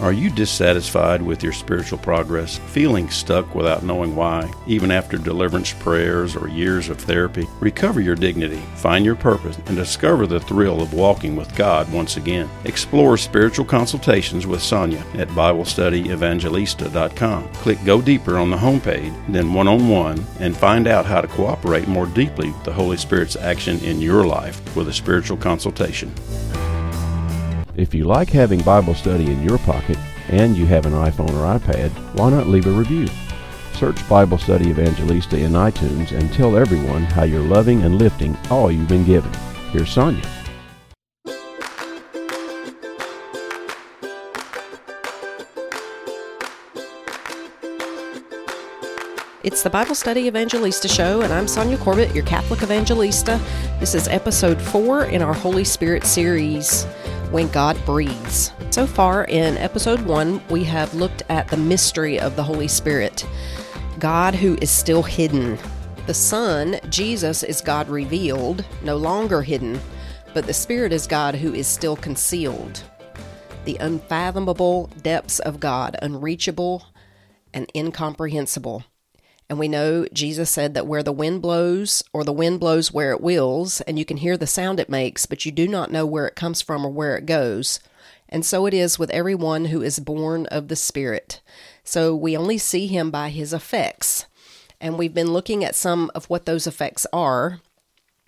Are you dissatisfied with your spiritual progress, feeling stuck without knowing why, even after deliverance prayers or years of therapy? Recover your dignity, find your purpose, and discover the thrill of walking with God once again. Explore spiritual consultations with Sonja at BibleStudyEvangelista.com. Click Go Deeper on the homepage, then One on One, and find out how to cooperate more deeply with the Holy Spirit's action in your life with a spiritual consultation. If you like having Bible study in your pocket and you have an iPhone or iPad, why not leave a review? Search Bible Study Evangelista in iTunes and tell everyone how you're loving and lifting all you've been given. Here's Sonja. It's the Bible Study Evangelista Show, and I'm Sonja Corbitt, your Catholic Evangelista. This is episode four in our Holy Spirit series when God breathes. So far in episode one, we have looked at the mystery of the Holy Spirit, God who is still hidden. The Son, Jesus, is God revealed, no longer hidden, but the Spirit is God who is still concealed. The unfathomable depths of God, unreachable and incomprehensible. And we know Jesus said that where the wind blows, or the wind blows where it wills, and you can hear the sound it makes, but you do not know where it comes from or where it goes. And so it is with everyone who is born of the Spirit. So we only see him by his effects. And we've been looking at some of what those effects are.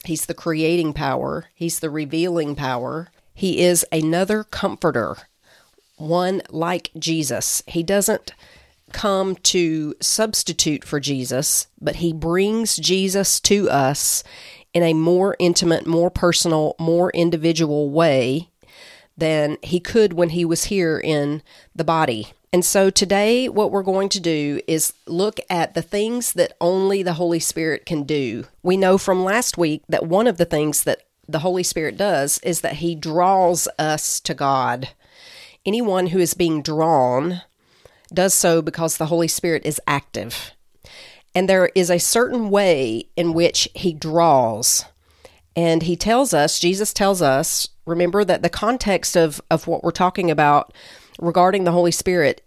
He's the creating power, he's the revealing power, he is another comforter, one like Jesus. He doesn't come to substitute for Jesus, but he brings Jesus to us in a more intimate, more personal, more individual way than he could when he was here in the body. And so today, what we're going to do is look at the things that only the Holy Spirit can do. We know from last week that one of the things that the Holy Spirit does is that he draws us to God. Anyone who is being drawn does so because the Holy Spirit is active. And there is a certain way in which he draws. And he tells us, Jesus tells us, remember that the context of, of what we're talking about regarding the Holy Spirit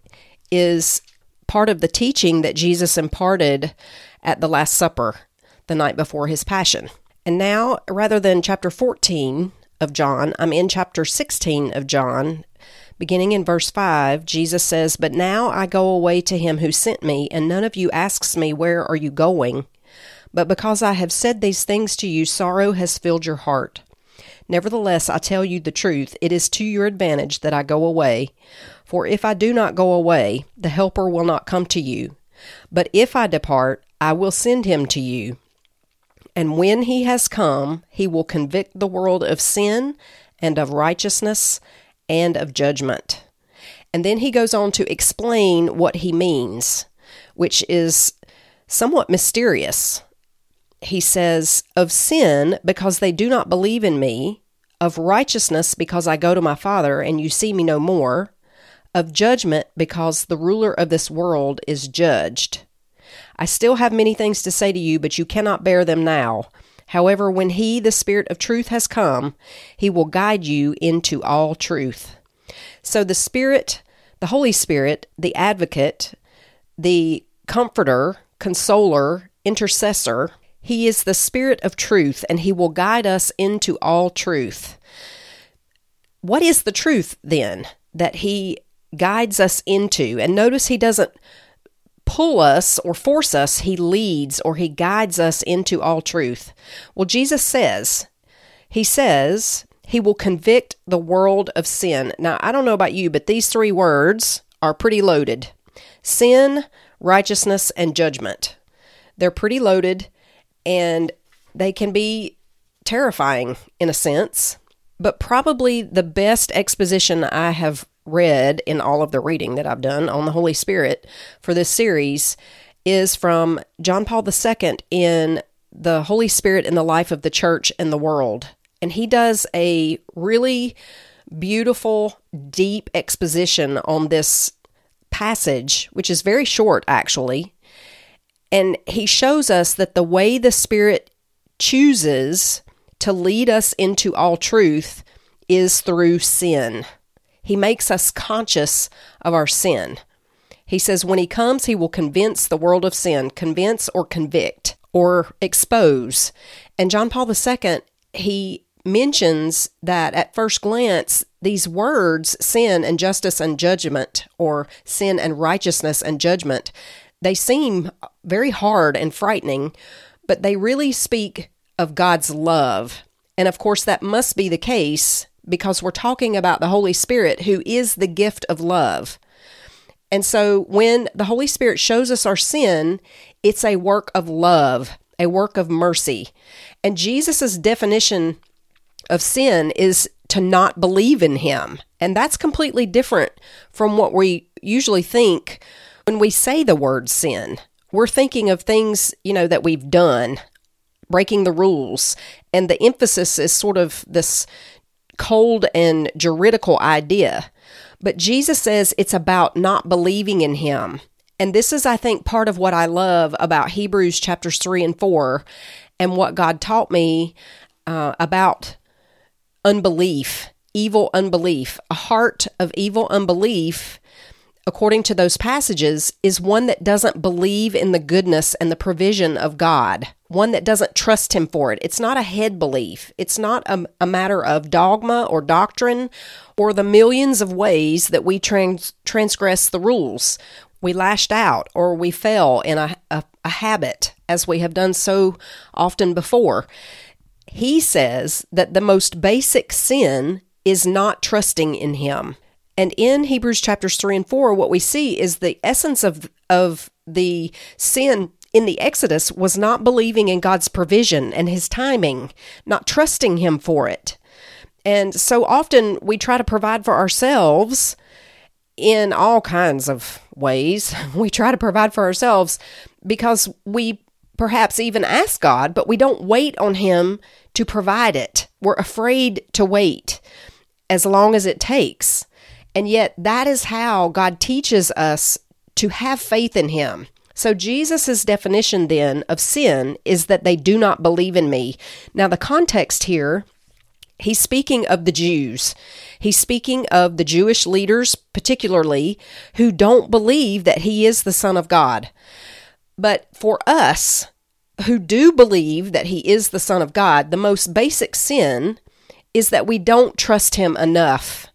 is part of the teaching that Jesus imparted at the Last Supper the night before his passion. And now, rather than chapter 14 of John, I'm in chapter 16 of John, Beginning in verse 5, Jesus says, But now I go away to him who sent me, and none of you asks me, Where are you going? But because I have said these things to you, sorrow has filled your heart. Nevertheless, I tell you the truth, it is to your advantage that I go away. For if I do not go away, the Helper will not come to you. But if I depart, I will send him to you. And when he has come, he will convict the world of sin and of righteousness and of judgment. And then he goes on to explain what he means, which is somewhat mysterious. He says, Of sin, because they do not believe in me, of righteousness, because I go to my Father and you see me no more, of judgment, because the ruler of this world is judged. I still have many things to say to you, but you cannot bear them now. However, when He, the Spirit of truth, has come, He will guide you into all truth. So the Spirit, the Holy Spirit, the advocate, the comforter, consoler, intercessor, He is the Spirit of truth, and He will guide us into all truth. What is the truth then that He guides us into? And notice He doesn't pull us or force us, he leads or he guides us into all truth. Well, Jesus says, He says, He will convict the world of sin. Now, I don't know about you, but these three words are pretty loaded sin, righteousness, and judgment. They're pretty loaded and they can be terrifying in a sense. But probably the best exposition I have read in all of the reading that I've done on the Holy Spirit for this series is from John Paul II in The Holy Spirit in the Life of the Church and the World. And he does a really beautiful, deep exposition on this passage, which is very short actually. And he shows us that the way the Spirit chooses to lead us into all truth is through sin. He makes us conscious of our sin. He says when he comes, he will convince the world of sin, convince or convict or expose. And John Paul II, he mentions that at first glance, these words, sin and justice and judgment, or sin and righteousness and judgment, they seem very hard and frightening, but they really speak of God's love. And of course, that must be the case because we're talking about the Holy Spirit, who is the gift of love. And so when the Holy Spirit shows us our sin, it's a work of love, a work of mercy. And Jesus' definition of sin is to not believe in him. And that's completely different from what we usually think when we say the word sin. We're thinking of things, you know, that we've done, breaking the rules. And the emphasis is sort of this cold and juridical idea. But Jesus says it's about not believing in him. And this is, I think, part of what I love about Hebrews chapters 3 and 4 and what God taught me uh, about unbelief, evil unbelief. A heart of evil unbelief, according to those passages, is one that doesn't believe in the goodness and the provision of God, one that doesn't trust Him for it. It's not a head belief, it's not a, a matter of dogma or doctrine or the millions of ways that we trans- transgress the rules. We lashed out or we fell in a, a, a habit, as we have done so often before he says that the most basic sin is not trusting in him. And in Hebrews chapters 3 and 4, what we see is the essence of, of the sin in the Exodus was not believing in God's provision and his timing, not trusting him for it. And so often we try to provide for ourselves in all kinds of ways. We try to provide for ourselves because we perhaps even ask God, but we don't wait on Him to provide it. We're afraid to wait as long as it takes. And yet, that is how God teaches us to have faith in Him. So, Jesus' definition then of sin is that they do not believe in me. Now, the context here, he's speaking of the Jews. He's speaking of the Jewish leaders, particularly, who don't believe that he is the Son of God. But for us who do believe that he is the Son of God, the most basic sin is that we don't trust him enough.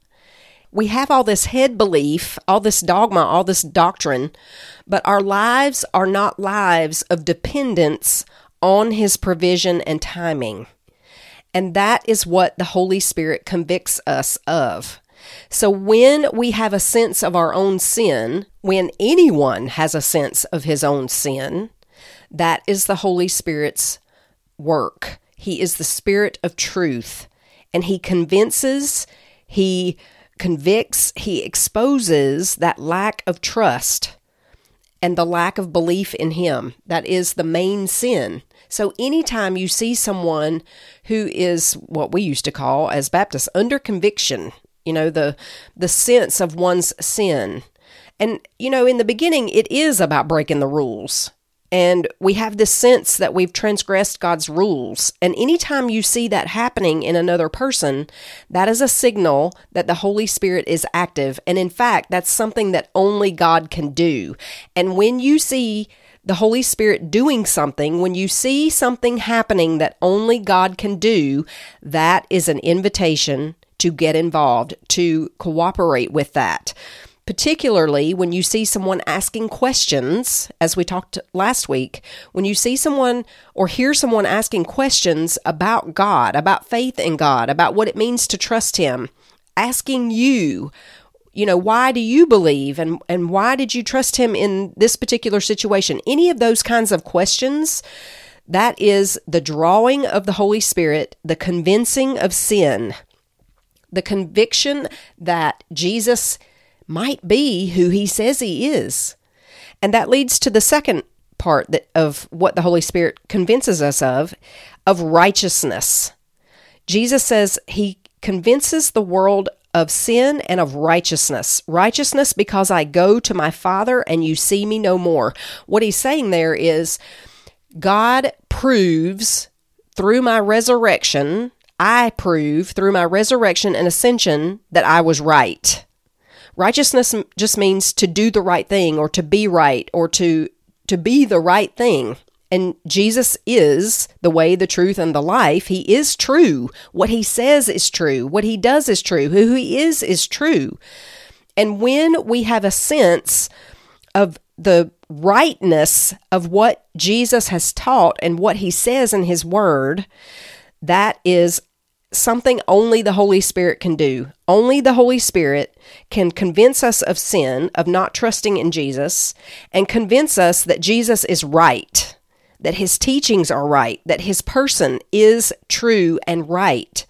We have all this head belief, all this dogma, all this doctrine, but our lives are not lives of dependence on his provision and timing. And that is what the Holy Spirit convicts us of. So when we have a sense of our own sin, when anyone has a sense of his own sin, that is the Holy Spirit's work. He is the Spirit of truth, and He convinces, He convicts, He exposes that lack of trust and the lack of belief in Him. That is the main sin. So, anytime you see someone who is what we used to call as Baptists under conviction, you know, the, the sense of one's sin. And, you know, in the beginning, it is about breaking the rules. And we have this sense that we've transgressed God's rules. And anytime you see that happening in another person, that is a signal that the Holy Spirit is active. And in fact, that's something that only God can do. And when you see the Holy Spirit doing something, when you see something happening that only God can do, that is an invitation to get involved, to cooperate with that particularly when you see someone asking questions, as we talked last week, when you see someone or hear someone asking questions about God, about faith in God, about what it means to trust Him, asking you, you know, why do you believe and, and why did you trust Him in this particular situation? Any of those kinds of questions. That is the drawing of the Holy Spirit, the convincing of sin, the conviction that Jesus might be who he says he is. And that leads to the second part that, of what the Holy Spirit convinces us of of righteousness. Jesus says he convinces the world of sin and of righteousness. Righteousness because I go to my Father and you see me no more. What he's saying there is God proves through my resurrection I prove through my resurrection and ascension that I was right. Righteousness just means to do the right thing or to be right or to to be the right thing. And Jesus is the way, the truth, and the life. He is true. What he says is true. What he does is true. Who he is is true. And when we have a sense of the rightness of what Jesus has taught and what he says in his word, that is something only the Holy Spirit can do. Only the Holy Spirit can convince us of sin, of not trusting in Jesus, and convince us that Jesus is right, that his teachings are right, that his person is true and right.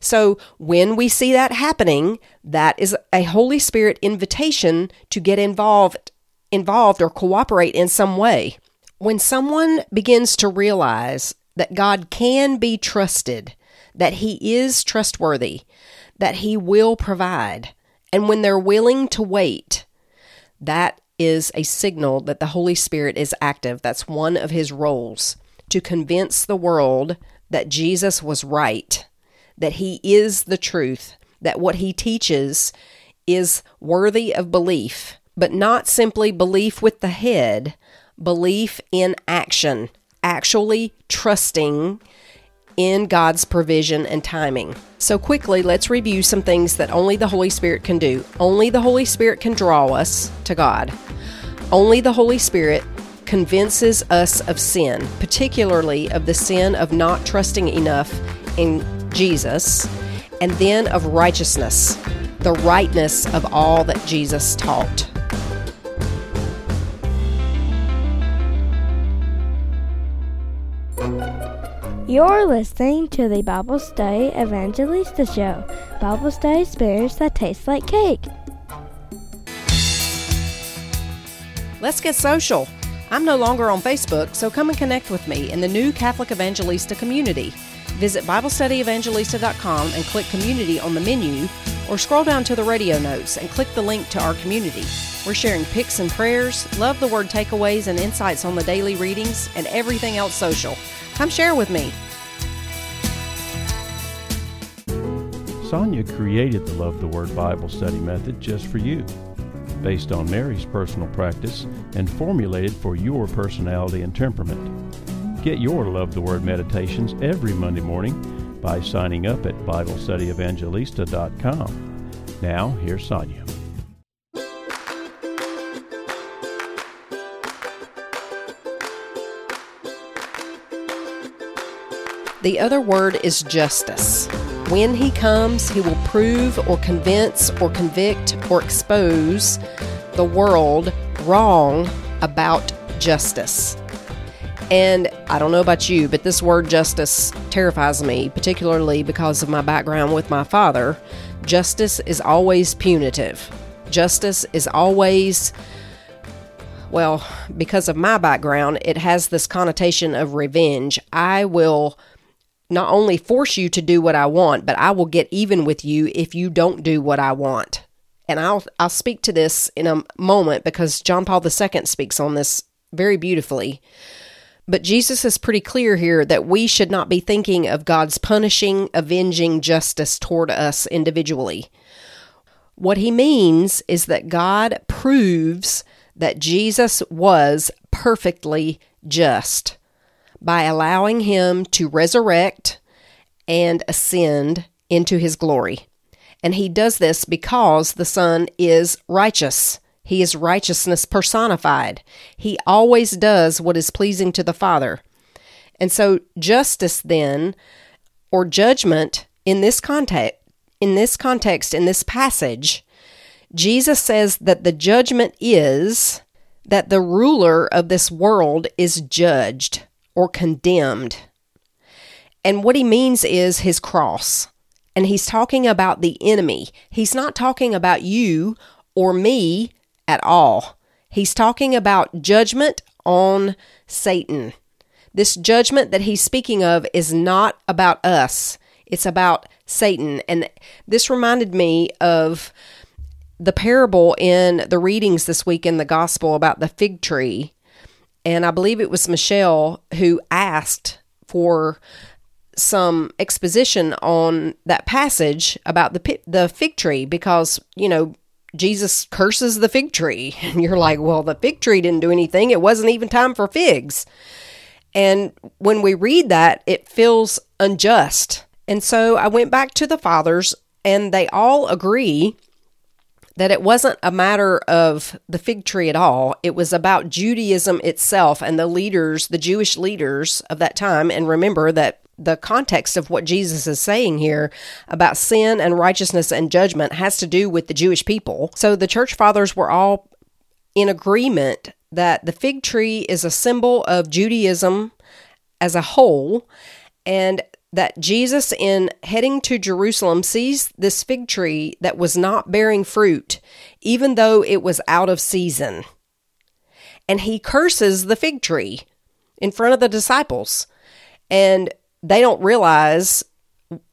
So when we see that happening, that is a Holy Spirit invitation to get involved involved or cooperate in some way. When someone begins to realize that God can be trusted, that He is trustworthy, that He will provide, and when they're willing to wait, that is a signal that the Holy Spirit is active. That's one of His roles to convince the world that Jesus was right, that He is the truth, that what He teaches is worthy of belief, but not simply belief with the head, belief in action, actually trusting in God's provision and timing. So, quickly, let's review some things that only the Holy Spirit can do. Only the Holy Spirit can draw us to God. Only the Holy Spirit convinces us of sin, particularly of the sin of not trusting enough in Jesus, and then of righteousness, the rightness of all that Jesus taught. You're listening to the Bible Study Evangelista Show, Bible study experience that tastes like cake. Let's get social. I'm no longer on Facebook, so come and connect with me in the new Catholic Evangelista community. Visit BibleStudyEvangelista.com and click Community on the menu, or scroll down to the radio notes and click the link to our community. We're sharing pics and prayers, love the word takeaways and insights on the daily readings, and everything else social. Come share with me. Sonja created the Love the Word Bible study method just for you, based on Mary's personal practice and formulated for your personality and temperament. Get your Love the Word meditations every Monday morning by signing up at BibleStudyEvangelista.com. Now, here's Sonja. The other word is justice. When he comes, he will prove or convince or convict or expose the world wrong about justice. And I don't know about you, but this word justice terrifies me, particularly because of my background with my father. Justice is always punitive. Justice is always, well, because of my background, it has this connotation of revenge. I will not only force you to do what I want, but I will get even with you if you don't do what I want. And I'll I'll speak to this in a moment because John Paul II speaks on this very beautifully. But Jesus is pretty clear here that we should not be thinking of God's punishing, avenging justice toward us individually. What he means is that God proves that Jesus was perfectly just by allowing him to resurrect and ascend into his glory. And he does this because the Son is righteous. He is righteousness personified. He always does what is pleasing to the Father. And so justice then or judgment in this context in this context in this passage Jesus says that the judgment is that the ruler of this world is judged or condemned. And what he means is his cross. And he's talking about the enemy. He's not talking about you or me at all. He's talking about judgment on Satan. This judgment that he's speaking of is not about us, it's about Satan. And this reminded me of the parable in the readings this week in the gospel about the fig tree and I believe it was Michelle who asked for some exposition on that passage about the the fig tree because you know Jesus curses the fig tree. And you're like well the fig tree didn't do anything. It wasn't even time for figs. And when we read that it feels unjust. And so I went back to the fathers and they all agree that it wasn't a matter of the fig tree at all. It was about Judaism itself and the leaders, the Jewish leaders of that time. And remember that the context of what Jesus is saying here about sin and righteousness and judgment has to do with the Jewish people. So the church fathers were all in agreement that the fig tree is a symbol of Judaism as a whole and that Jesus, in heading to Jerusalem, sees this fig tree that was not bearing fruit, even though it was out of season. And he curses the fig tree in front of the disciples. And they don't realize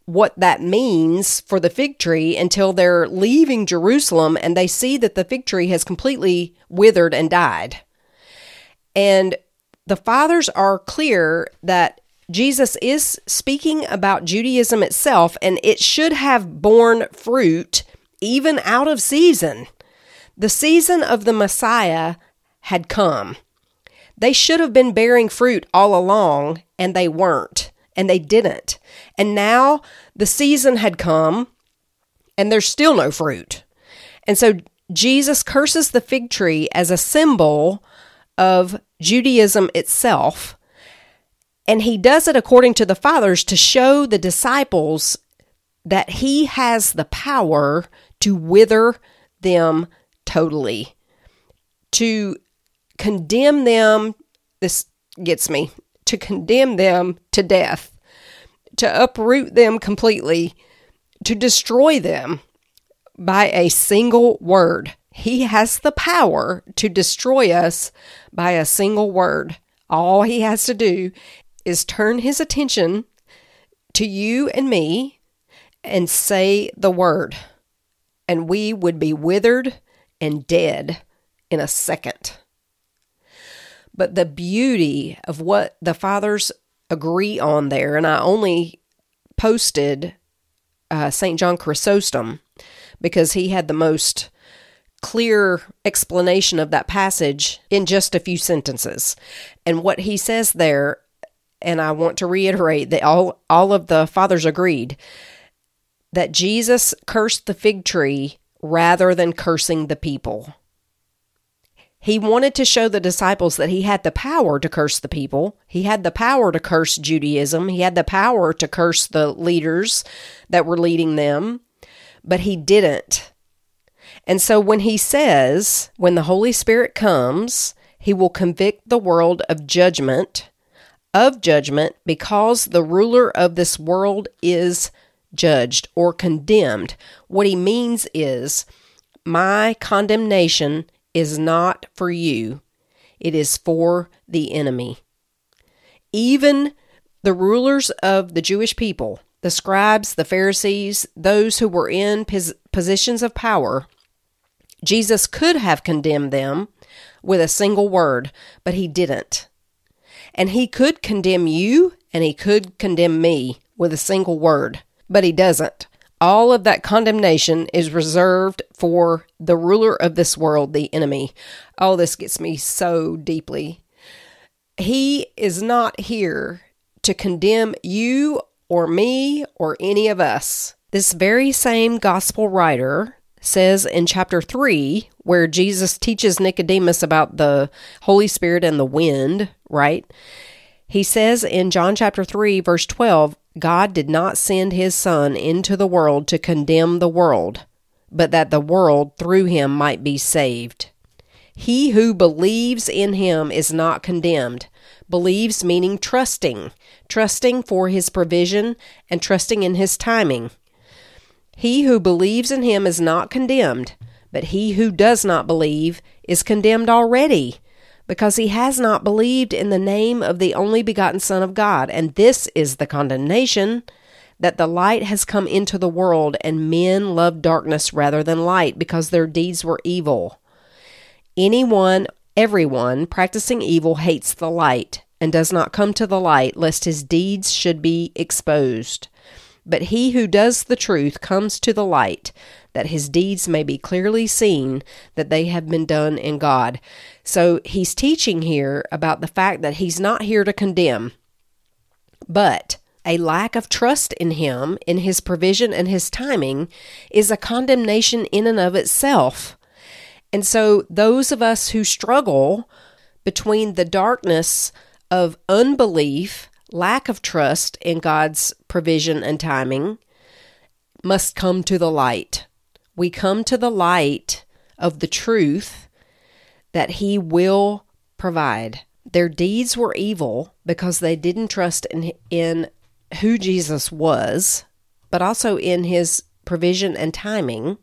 what that means for the fig tree until they're leaving Jerusalem and they see that the fig tree has completely withered and died. And the fathers are clear that Jesus is speaking about Judaism itself, and it should have borne fruit even out of season. The season of the Messiah had come. They should have been bearing fruit all along, and they weren't, and they didn't. And now the season had come, and there's still no fruit. And so Jesus curses the fig tree as a symbol of Judaism itself and he does it according to the fathers to show the disciples that he has the power to wither them totally, to condemn them. This gets me to condemn them to death, to uproot them completely, to destroy them by a single word. He has the power to destroy us by a single word. All he has to do is turn his attention to you and me and say the word, and we would be withered and dead in a second. But the beauty of what the fathers agree on there, and I only posted uh, St. John Chrysostom because he had the most clear explanation of that passage in just a few sentences. And what he says there and I want to reiterate that all all of the fathers agreed that Jesus cursed the fig tree rather than cursing the people. He wanted to show the disciples that he had the power to curse the people. He had the power to curse Judaism. He had the power to curse the leaders that were leading them, but he didn't. And so when he says, when the Holy Spirit comes, he will convict the world of judgment of judgment because the ruler of this world is judged or condemned. What he means is, my condemnation is not for you, it is for the enemy. Even the rulers of the Jewish people, the scribes, the Pharisees, those who were in pos- positions of power, Jesus could have condemned them with a single word, but he didn't. And he could condemn you and he could condemn me with a single word, but he doesn't. All of that condemnation is reserved for the ruler of this world, the enemy. Oh, this gets me so deeply. He is not here to condemn you or me or any of us. This very same gospel writer says in chapter 3, where Jesus teaches Nicodemus about the Holy Spirit and the wind, right? He says in John chapter 3, verse 12, God did not send his Son into the world to condemn the world, but that the world through him might be saved. He who believes in him is not condemned. Believes meaning trusting, trusting for his provision and trusting in his timing. He who believes in him is not condemned, but he who does not believe is condemned already, because he has not believed in the name of the only begotten Son of God. And this is the condemnation that the light has come into the world, and men love darkness rather than light, because their deeds were evil. Anyone, everyone practicing evil hates the light and does not come to the light, lest his deeds should be exposed. But he who does the truth comes to the light, that his deeds may be clearly seen that they have been done in God. So he's teaching here about the fact that he's not here to condemn, but a lack of trust in him, in his provision and his timing, is a condemnation in and of itself. And so, those of us who struggle between the darkness of unbelief, lack of trust in God's provision and timing, must come to the light. We come to the light of the truth that He will provide. Their deeds were evil because they didn't trust in, in who Jesus was, but also in His provision and timing.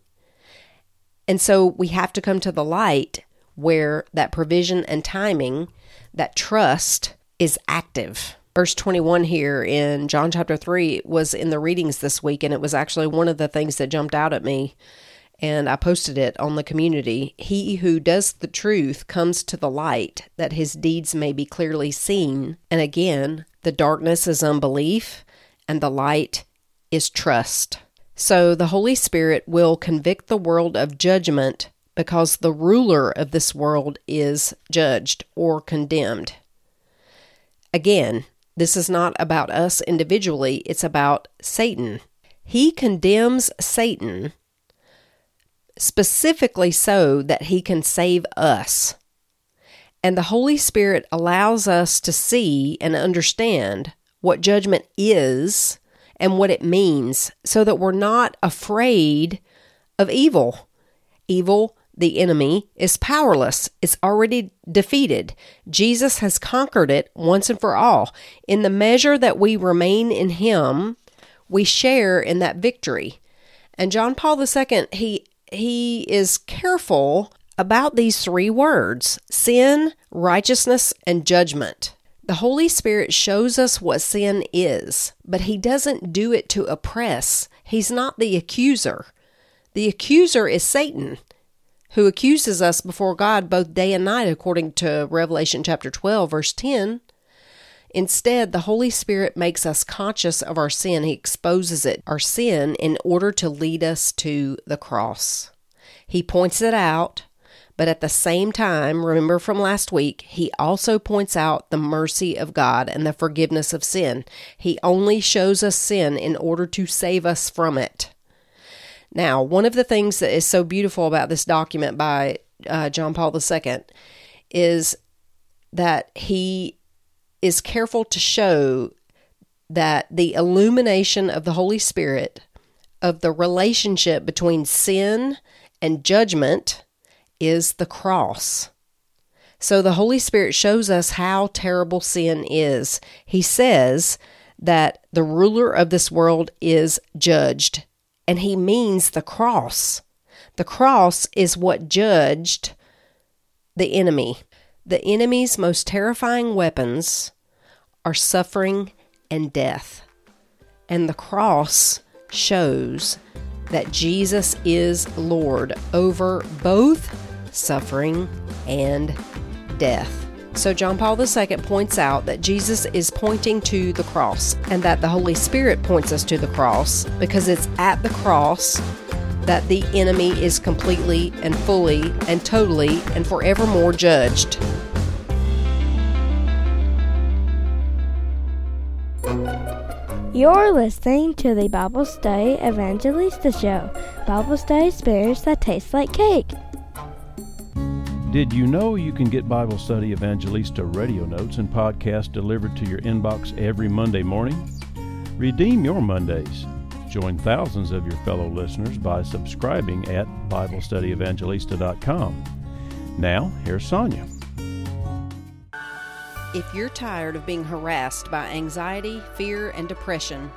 And so we have to come to the light where that provision and timing, that trust, is active. Verse 21 here in John chapter 3 was in the readings this week, and it was actually one of the things that jumped out at me. And I posted it on the community. He who does the truth comes to the light, that his deeds may be clearly seen. And again, the darkness is unbelief, and the light is trust. So the Holy Spirit will convict the world of judgment because the ruler of this world is judged or condemned. Again, this is not about us individually, it's about Satan. He condemns Satan specifically so that he can save us. And the Holy Spirit allows us to see and understand what judgment is and what it means so that we're not afraid of evil. Evil, the enemy, is powerless, it's already defeated. Jesus has conquered it once and for all. In the measure that we remain in Him, we share in that victory. And John Paul II, he he is careful about these three words sin, righteousness, and judgment. The Holy Spirit shows us what sin is, but He doesn't do it to oppress. He's not the accuser. The accuser is Satan, who accuses us before God both day and night, according to Revelation chapter 12, verse 10. Instead, the Holy Spirit makes us conscious of our sin. He exposes it, our sin, in order to lead us to the cross. He points it out, but at the same time, remember from last week, he also points out the mercy of God and the forgiveness of sin. He only shows us sin in order to save us from it. Now, one of the things that is so beautiful about this document by uh, John Paul II is that he is careful to show that the illumination of the Holy Spirit of the relationship between sin and judgment is the cross. So the Holy Spirit shows us how terrible sin is. He says that the ruler of this world is judged, and he means the cross. The cross is what judged the enemy. The enemy's most terrifying weapons are suffering and death. And the cross shows that Jesus is Lord over both suffering, and death. So, John Paul II points out that Jesus is pointing to the cross and that the Holy Spirit points us to the cross because it's at the cross that the enemy is completely and fully and totally and forevermore judged. You're listening to the Bible Study Evangelista Show, Bible study experience that tastes like cake. Did you know you can get Bible Study Evangelista radio notes and podcasts delivered to your inbox every Monday morning? Redeem your Mondays. Join thousands of your fellow listeners by subscribing at BibleStudyEvangelista.com. Now, here's Sonja. If you're tired of being harassed by anxiety, fear, and depression,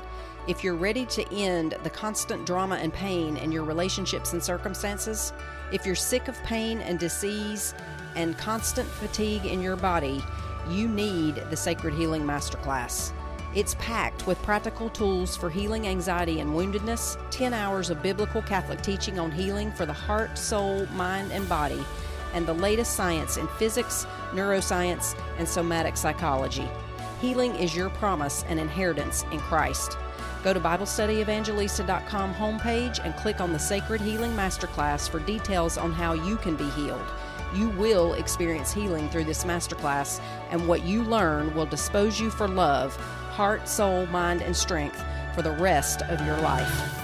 if you're ready to end the constant drama and pain in your relationships and circumstances, if you're sick of pain and disease and constant fatigue in your body, you need the Sacred Healing Masterclass. It's packed with practical tools for healing anxiety and woundedness, 10 hours of biblical Catholic teaching on healing for the heart, soul, mind, and body, and the latest science in physics, neuroscience, and somatic psychology. Healing is your promise and inheritance in Christ. Go to BibleStudyEvangelista.com homepage and click on the Sacred Healing Masterclass for details on how you can be healed. You will experience healing through this masterclass, and what you learn will dispose you for love, heart, soul, mind, and strength for the rest of your life.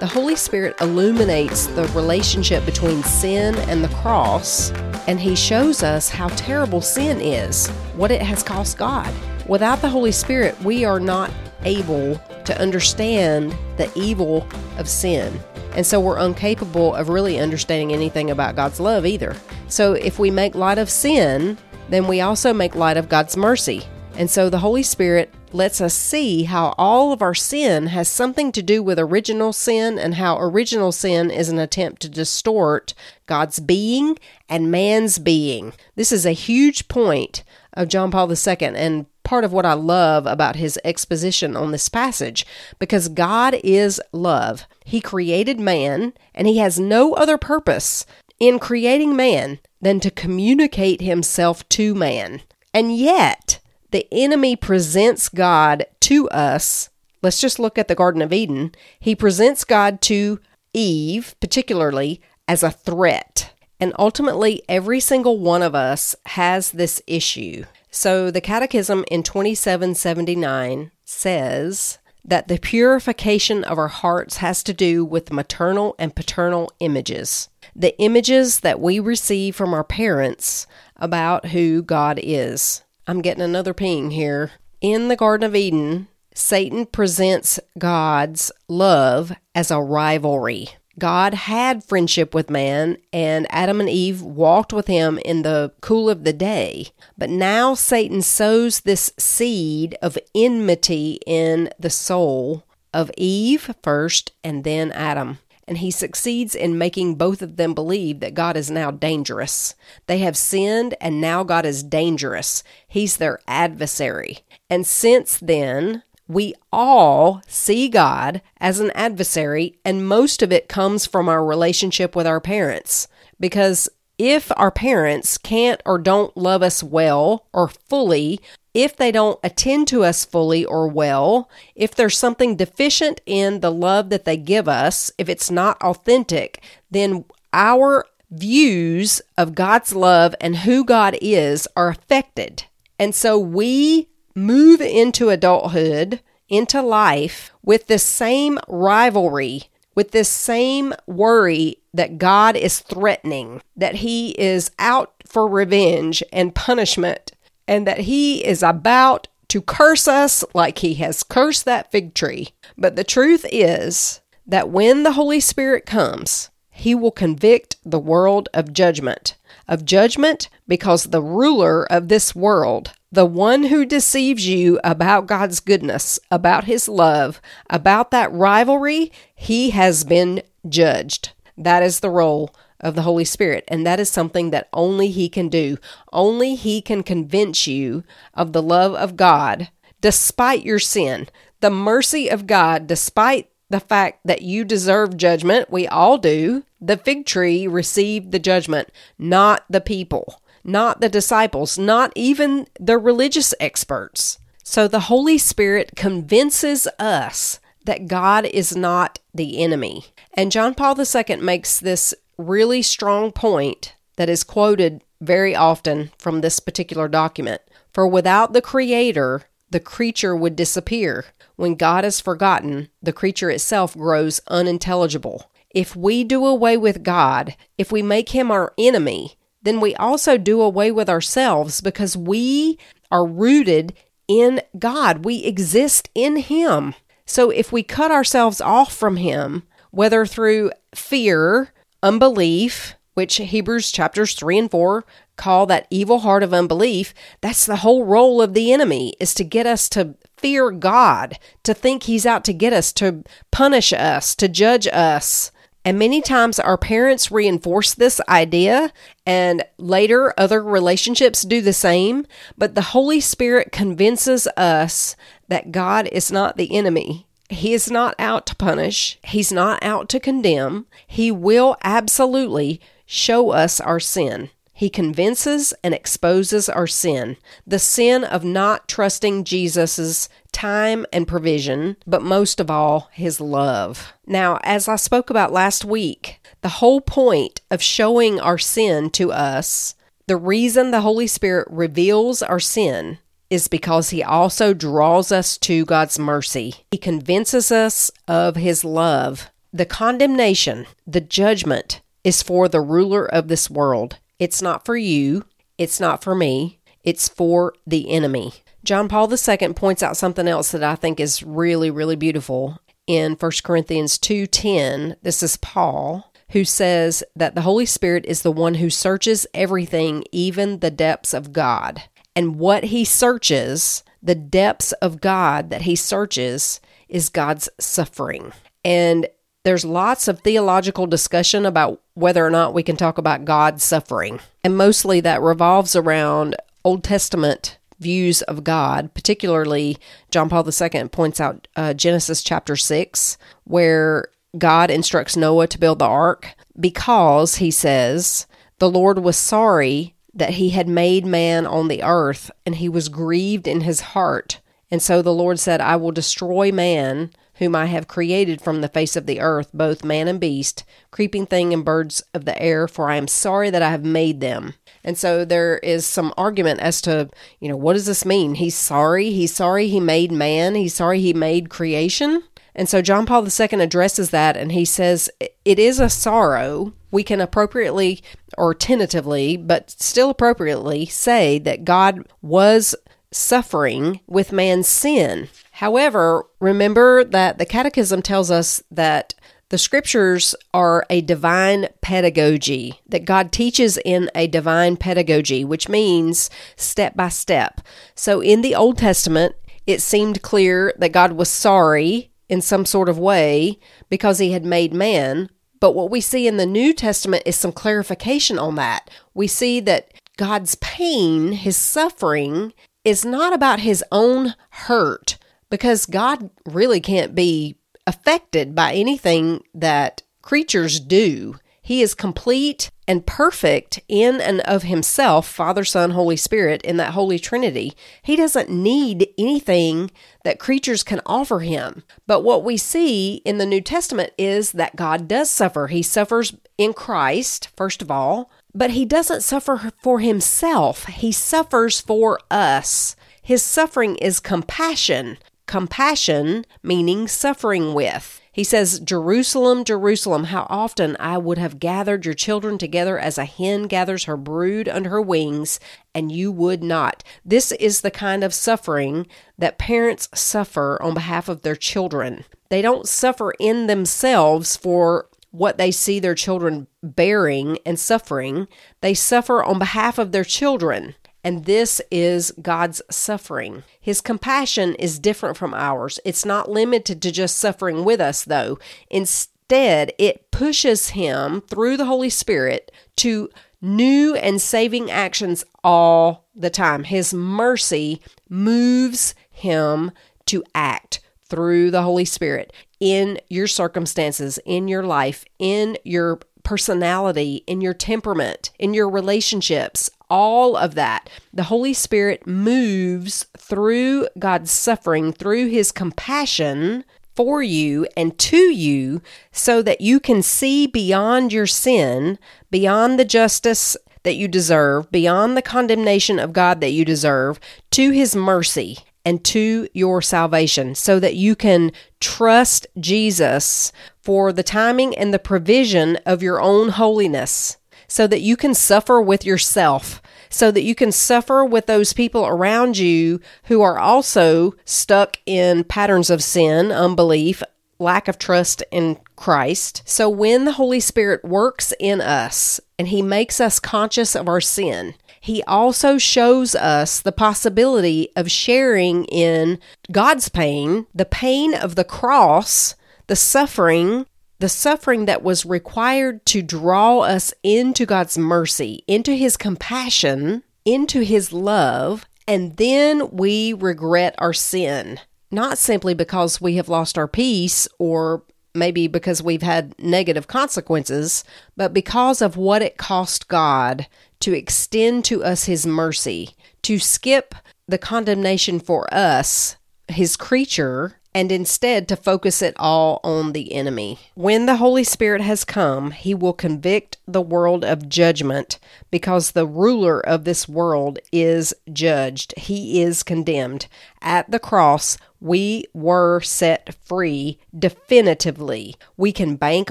The Holy Spirit illuminates the relationship between sin and the cross, and He shows us how terrible sin is, what it has cost God. Without the Holy Spirit, we are not able to understand the evil of sin. And so we're incapable of really understanding anything about God's love either. So if we make light of sin, then we also make light of God's mercy. And so the Holy Spirit lets us see how all of our sin has something to do with original sin and how original sin is an attempt to distort God's being and man's being. This is a huge point of John Paul II and part of what I love about his exposition on this passage because God is love. He created man and he has no other purpose in creating man than to communicate himself to man. And yet, the enemy presents God to us. Let's just look at the Garden of Eden. He presents God to Eve, particularly, as a threat. And ultimately, every single one of us has this issue. So the Catechism in 2779 says that the purification of our hearts has to do with maternal and paternal images, the images that we receive from our parents about who God is. I'm getting another ping here. In the Garden of Eden, Satan presents God's love as a rivalry. God had friendship with man, and Adam and Eve walked with him in the cool of the day. But now Satan sows this seed of enmity in the soul of Eve first and then Adam and he succeeds in making both of them believe that God is now dangerous. They have sinned, and now God is dangerous. He's their adversary. And since then, we all see God as an adversary, and most of it comes from our relationship with our parents. Because if our parents can't or don't love us well or fully, if they don't attend to us fully or well, if there's something deficient in the love that they give us, if it's not authentic, then our views of God's love and who God is are affected. And so we move into adulthood, into life, with this same rivalry, with this same worry that God is threatening, that He is out for revenge and punishment and that he is about to curse us like he has cursed that fig tree. But the truth is that when the Holy Spirit comes, he will convict the world of judgment. Of judgment because the ruler of this world, the one who deceives you about God's goodness, about his love, about that rivalry, he has been judged. That is the role of the Holy Spirit. And that is something that only He can do. Only He can convince you of the love of God despite your sin, the mercy of God despite the fact that you deserve judgment. We all do. The fig tree received the judgment, not the people, not the disciples, not even the religious experts. So the Holy Spirit convinces us that God is not the enemy. And John Paul II makes this really strong point that is quoted very often from this particular document. For without the Creator, the creature would disappear. When God is forgotten, the creature itself grows unintelligible. If we do away with God, if we make him our enemy, then we also do away with ourselves because we are rooted in God. We exist in him. So if we cut ourselves off from him, whether through fear, unbelief, which Hebrews chapters 3 and 4 call that evil heart of unbelief, that's the whole role of the enemy is to get us to fear God, to think he's out to get us, to punish us, to judge us, And many times our parents reinforce this idea, and later other relationships do the same. But the Holy Spirit convinces us that God is not the enemy. He is not out to punish, He's not out to condemn. He will absolutely show us our sin. He convinces and exposes our sin, the sin of not trusting Jesus' time and provision, but most of all, his love. Now, as I spoke about last week, the whole point of showing our sin to us, the reason the Holy Spirit reveals our sin is because he also draws us to God's mercy. He convinces us of his love. The condemnation, the judgment, is for the ruler of this world. It's not for you. It's not for me. It's for the enemy. John Paul II points out something else that I think is really, really beautiful in 1 Corinthians 2:10. This is Paul who says that the Holy Spirit is the one who searches everything, even the depths of God. And what he searches, the depths of God that he searches, is God's suffering. And there's lots of theological discussion about whether or not we can talk about God's suffering. And mostly that revolves around Old Testament views of God, particularly John Paul II points out uh, Genesis chapter 6, where God instructs Noah to build the ark because, he says, the Lord was sorry that he had made man on the earth and he was grieved in his heart. And so the Lord said, I will destroy man whom I have created from the face of the earth, both man and beast, creeping thing and birds of the air, for I am sorry that I have made them. And so there is some argument as to, you know, what does this mean? He's sorry. He's sorry he made man. He's sorry he made creation. And so John Paul II addresses that and he says it is a sorrow. We can appropriately or tentatively, but still appropriately say that God was suffering with man's sin. However, remember that the Catechism tells us that the scriptures are a divine pedagogy, that God teaches in a divine pedagogy, which means step by step. So in the Old Testament, it seemed clear that God was sorry in some sort of way because he had made man. But what we see in the New Testament is some clarification on that. We see that God's pain, his suffering, is not about his own hurt because God really can't be affected by anything that creatures do. He is complete and perfect in and of himself, Father, Son, Holy Spirit, in that Holy Trinity. He doesn't need anything that creatures can offer him. But what we see in the New Testament is that God does suffer. He suffers in Christ, first of all, but he doesn't suffer for himself, he suffers for us. His suffering is compassion, compassion meaning suffering with. He says, Jerusalem, Jerusalem, how often I would have gathered your children together as a hen gathers her brood under her wings, and you would not. This is the kind of suffering that parents suffer on behalf of their children. They don't suffer in themselves for what they see their children bearing and suffering, they suffer on behalf of their children. And this is God's suffering. His compassion is different from ours. It's not limited to just suffering with us, though. Instead, it pushes him through the Holy Spirit to new and saving actions all the time. His mercy moves him to act through the Holy Spirit in your circumstances, in your life, in your personality, in your temperament, in your relationships, all of that. The Holy Spirit moves through God's suffering, through His compassion for you and to you, so that you can see beyond your sin, beyond the justice that you deserve, beyond the condemnation of God that you deserve, to His mercy and to your salvation, so that you can trust Jesus for the timing and the provision of your own holiness so that you can suffer with yourself, so that you can suffer with those people around you who are also stuck in patterns of sin, unbelief, lack of trust in Christ. So when the Holy Spirit works in us and He makes us conscious of our sin, He also shows us the possibility of sharing in God's pain, the pain of the cross, the suffering the suffering that was required to draw us into God's mercy, into His compassion, into His love, and then we regret our sin. Not simply because we have lost our peace or maybe because we've had negative consequences, but because of what it cost God to extend to us His mercy, to skip the condemnation for us, His creature, and instead to focus it all on the enemy. When the Holy Spirit has come, he will convict the world of judgment because the ruler of this world is judged. He is condemned. At the cross, we were set free definitively. We can bank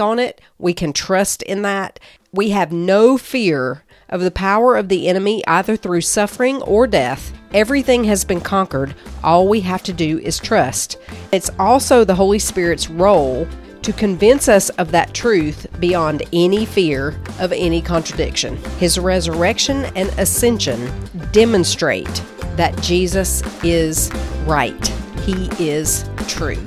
on it, we can trust in that. We have no fear of the power of the enemy either through suffering or death. Everything has been conquered. All we have to do is trust. It's also the Holy Spirit's role to convince us of that truth beyond any fear of any contradiction. His resurrection and ascension demonstrate that Jesus is right. He is true.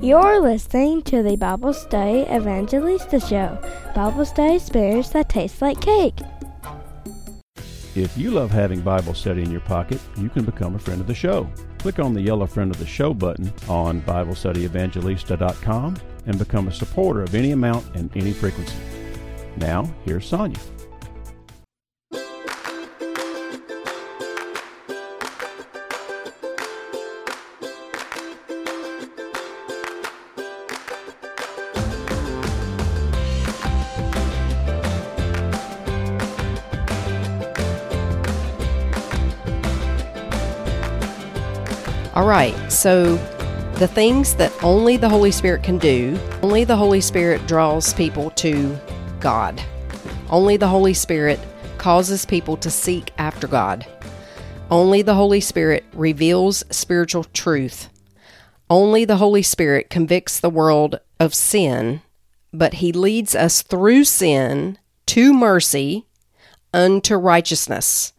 You're listening to the Bible Study Evangelista Show, Bible study experience that taste like cake. If you love having Bible study in your pocket, you can become a friend of the show. Click on the yellow Friend of the Show button on BibleStudyEvangelista.com and become a supporter of any amount and any frequency. Now, here's Sonja. Right, so the things that only the Holy Spirit can do, only the Holy Spirit draws people to God. Only the Holy Spirit causes people to seek after God. Only the Holy Spirit reveals spiritual truth. Only the Holy Spirit convicts the world of sin, but He leads us through sin to mercy unto righteousness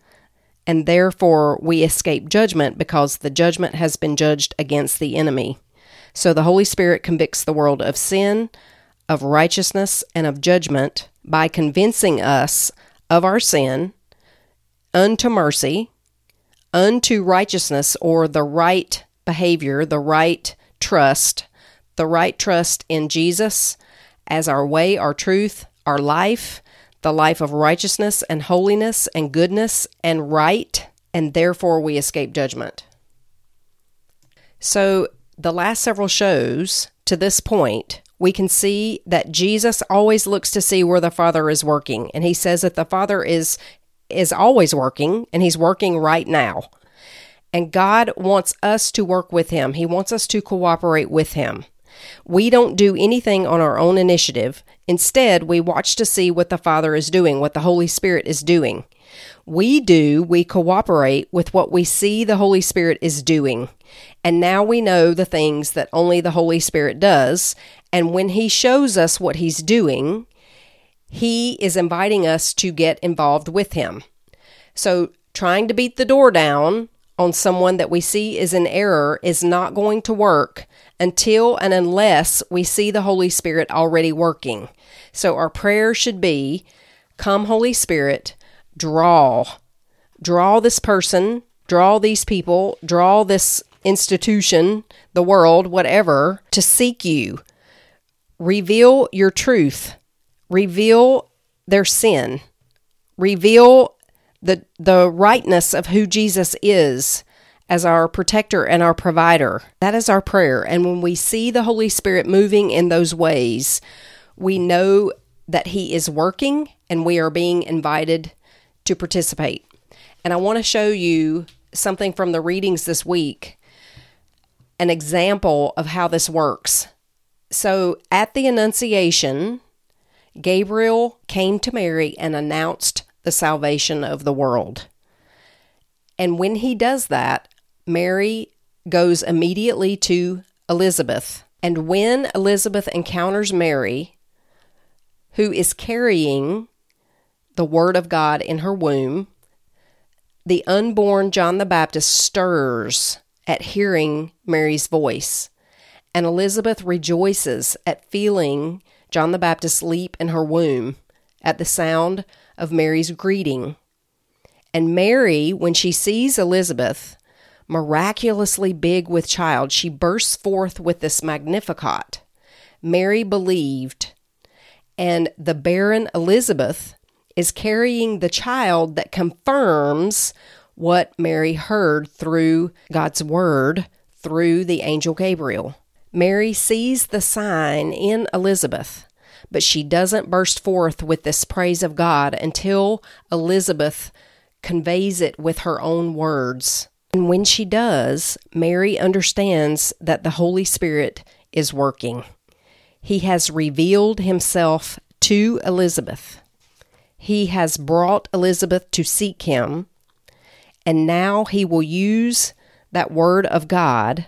and therefore we escape judgment because the judgment has been judged against the enemy. So the Holy Spirit convicts the world of sin, of righteousness, and of judgment by convincing us of our sin unto mercy, unto righteousness, or the right behavior, the right trust, the right trust in Jesus as our way, our truth, our life, the life of righteousness and holiness and goodness and right, and therefore we escape judgment. So, the last several shows to this point, we can see that Jesus always looks to see where the Father is working, and he says that the Father is is always working and he's working right now. And God wants us to work with him. He wants us to cooperate with him. We don't do anything on our own initiative. Instead, we watch to see what the Father is doing, what the Holy Spirit is doing. We do, we cooperate with what we see the Holy Spirit is doing. And now we know the things that only the Holy Spirit does. And when He shows us what He's doing, He is inviting us to get involved with Him. So, trying to beat the door down on someone that we see is in error is not going to work until and unless we see the Holy Spirit already working. So our prayer should be Come, Holy Spirit, draw. Draw this person, draw these people, draw this institution, the world, whatever, to seek you. Reveal your truth. Reveal their sin. Reveal the the rightness of who Jesus is as our protector and our provider. That is our prayer. And when we see the Holy Spirit moving in those ways, we know that He is working and we are being invited to participate. And I want to show you something from the readings this week, an example of how this works. So at the Annunciation, Gabriel came to Mary and announced the salvation of the world. And when he does that, Mary goes immediately to Elizabeth. And when Elizabeth encounters Mary, who is carrying the Word of God in her womb, the unborn John the Baptist stirs at hearing Mary's voice, and Elizabeth rejoices at feeling John the Baptist leap in her womb at the sound of Mary's greeting. And Mary, when she sees Elizabeth miraculously big with child, she bursts forth with this Magnificat. Mary believed, and the barren Elizabeth is carrying the child that confirms what Mary heard through God's word through the angel Gabriel. Mary sees the sign in Elizabeth, but she doesn't burst forth with this praise of God until Elizabeth conveys it with her own words. And when she does, Mary understands that the Holy Spirit is working. He has revealed himself to Elizabeth. He has brought Elizabeth to seek him, and now he will use that word of God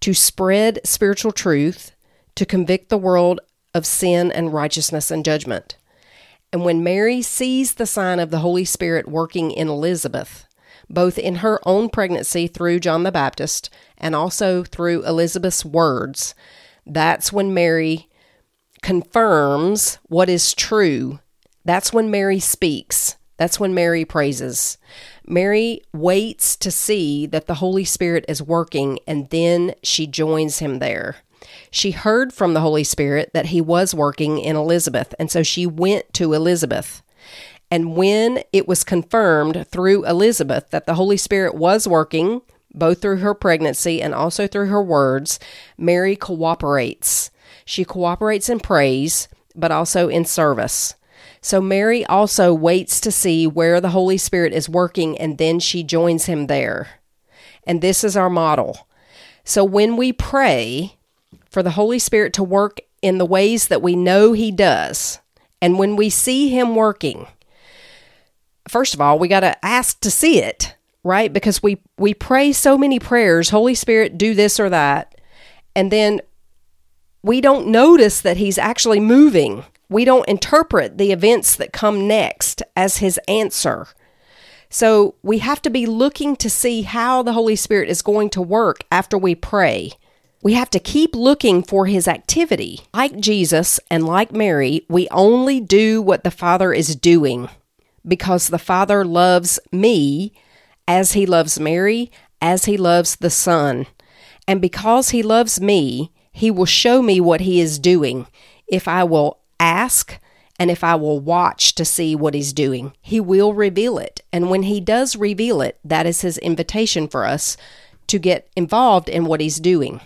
to spread spiritual truth, to convict the world of sin and righteousness and judgment. And when Mary sees the sign of the Holy Spirit working in Elizabeth, both in her own pregnancy through John the Baptist and also through Elizabeth's words, that's when Mary confirms what is true. That's when Mary speaks. That's when Mary praises. Mary waits to see that the Holy Spirit is working and then she joins him there. She heard from the Holy Spirit that he was working in Elizabeth, and so she went to Elizabeth. And when it was confirmed through Elizabeth that the Holy Spirit was working, both through her pregnancy and also through her words, Mary cooperates. She cooperates in praise, but also in service. So Mary also waits to see where the Holy Spirit is working and then she joins him there. And this is our model. So when we pray for the Holy Spirit to work in the ways that we know he does, and when we see him working, first of all, we got to ask to see it, right? Because we we pray so many prayers, Holy Spirit, do this or that, and then we don't notice that he's actually moving. We don't interpret the events that come next as his answer. So we have to be looking to see how the Holy Spirit is going to work after we pray. We have to keep looking for his activity. Like Jesus and like Mary, we only do what the Father is doing because the Father loves me as he loves Mary, as he loves the Son. And because he loves me, he will show me what he is doing if I will ask and if I will watch to see what he's doing. He will reveal it. And when he does reveal it, that is his invitation for us to get involved in what he's doing.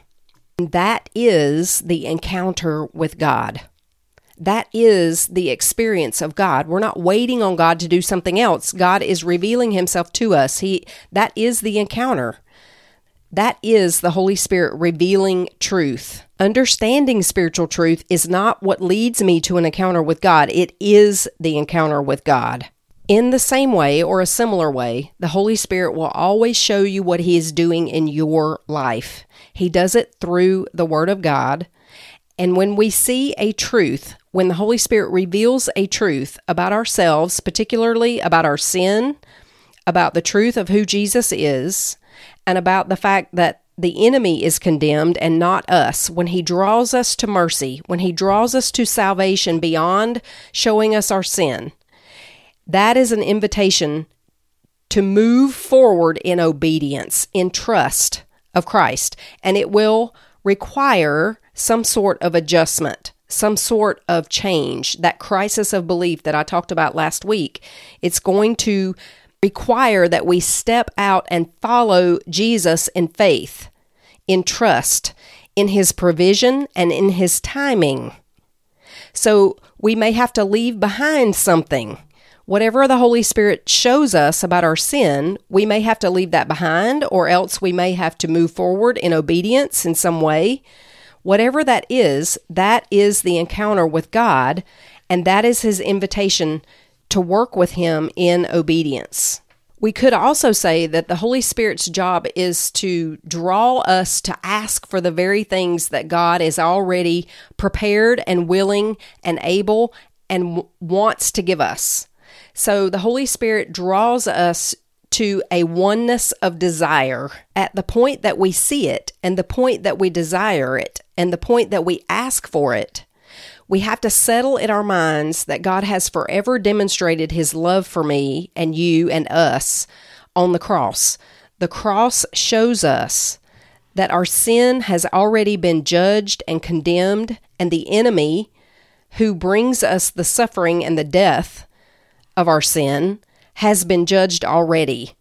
That is the encounter with God that is the experience of God. We're not waiting on God to do something else. God is revealing himself to us. He that is the encounter. That is the Holy Spirit revealing truth. Understanding spiritual truth is not what leads me to an encounter with God. It is the encounter with God. In the same way or a similar way, the Holy Spirit will always show you what He is doing in your life. He does it through the Word of God. And when we see a truth, when the Holy Spirit reveals a truth about ourselves, particularly about our sin, about the truth of who Jesus is, and about the fact that the enemy is condemned and not us, when he draws us to mercy, when he draws us to salvation beyond showing us our sin, that is an invitation to move forward in obedience, in trust of Christ. And it will require some sort of adjustment, some sort of change, that crisis of belief that I talked about last week. It's going to require that we step out and follow Jesus in faith, in trust, in his provision, and in his timing. So we may have to leave behind something. Whatever the Holy Spirit shows us about our sin, we may have to leave that behind, or else we may have to move forward in obedience in some way. Whatever that is, that is the encounter with God, and that is his invitation to work with him in obedience. We could also say that the Holy Spirit's job is to draw us to ask for the very things that God is already prepared and willing and able and wants to give us. So the Holy Spirit draws us to a oneness of desire. At the point that we see it, and the point that we desire it, and the point that we ask for it, we have to settle in our minds that God has forever demonstrated his love for me and you and us on the cross. The cross shows us that our sin has already been judged and condemned, and the enemy who brings us the suffering and the death of our sin has been judged already.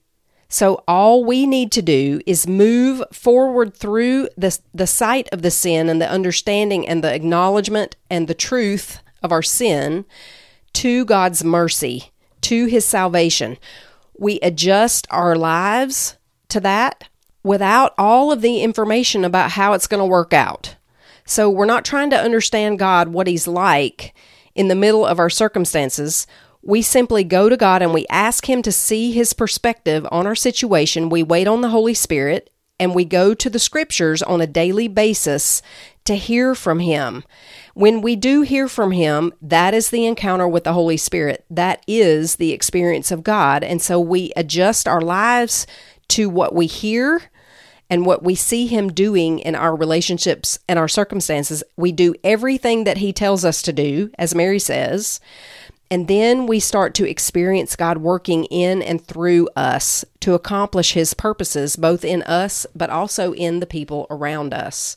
So all we need to do is move forward through the, the sight of the sin and the understanding and the acknowledgement and the truth of our sin to God's mercy, to his salvation. We adjust our lives to that without all of the information about how it's going to work out. So we're not trying to understand God, what he's like in the middle of our circumstances we simply go to God and we ask Him to see His perspective on our situation. We wait on the Holy Spirit and we go to the scriptures on a daily basis to hear from Him. When we do hear from Him, that is the encounter with the Holy Spirit. That is the experience of God. And so we adjust our lives to what we hear and what we see Him doing in our relationships and our circumstances. We do everything that He tells us to do, as Mary says. And then we start to experience God working in and through us to accomplish His purposes, both in us, but also in the people around us.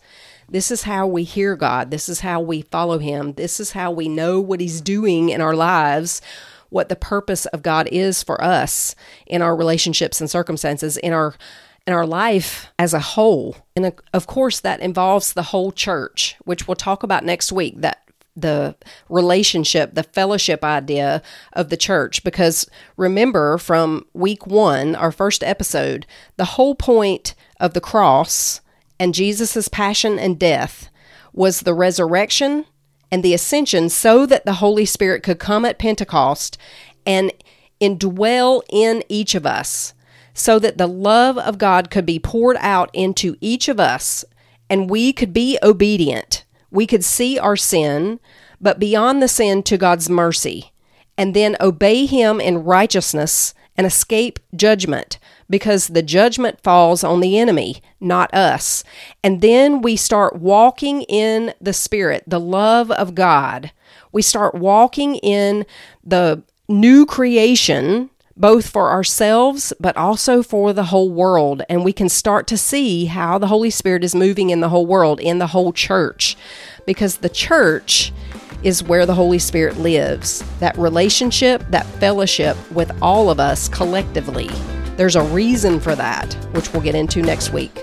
This is how we hear God. This is how we follow Him. This is how we know what He's doing in our lives, what the purpose of God is for us in our relationships and circumstances, in our in our life as a whole. And of course, that involves the whole church, which we'll talk about next week. That the relationship, the fellowship idea of the church. Because remember from week one, our first episode, the whole point of the cross and Jesus' passion and death was the resurrection and the ascension so that the Holy Spirit could come at Pentecost and indwell in each of us so that the love of God could be poured out into each of us and we could be obedient we could see our sin, but beyond the sin to God's mercy, and then obey Him in righteousness and escape judgment because the judgment falls on the enemy, not us. And then we start walking in the Spirit, the love of God. We start walking in the new creation both for ourselves but also for the whole world. And we can start to see how the Holy Spirit is moving in the whole world, in the whole church, because the church is where the Holy Spirit lives. That relationship, that fellowship with all of us collectively. There's a reason for that, which we'll get into next week.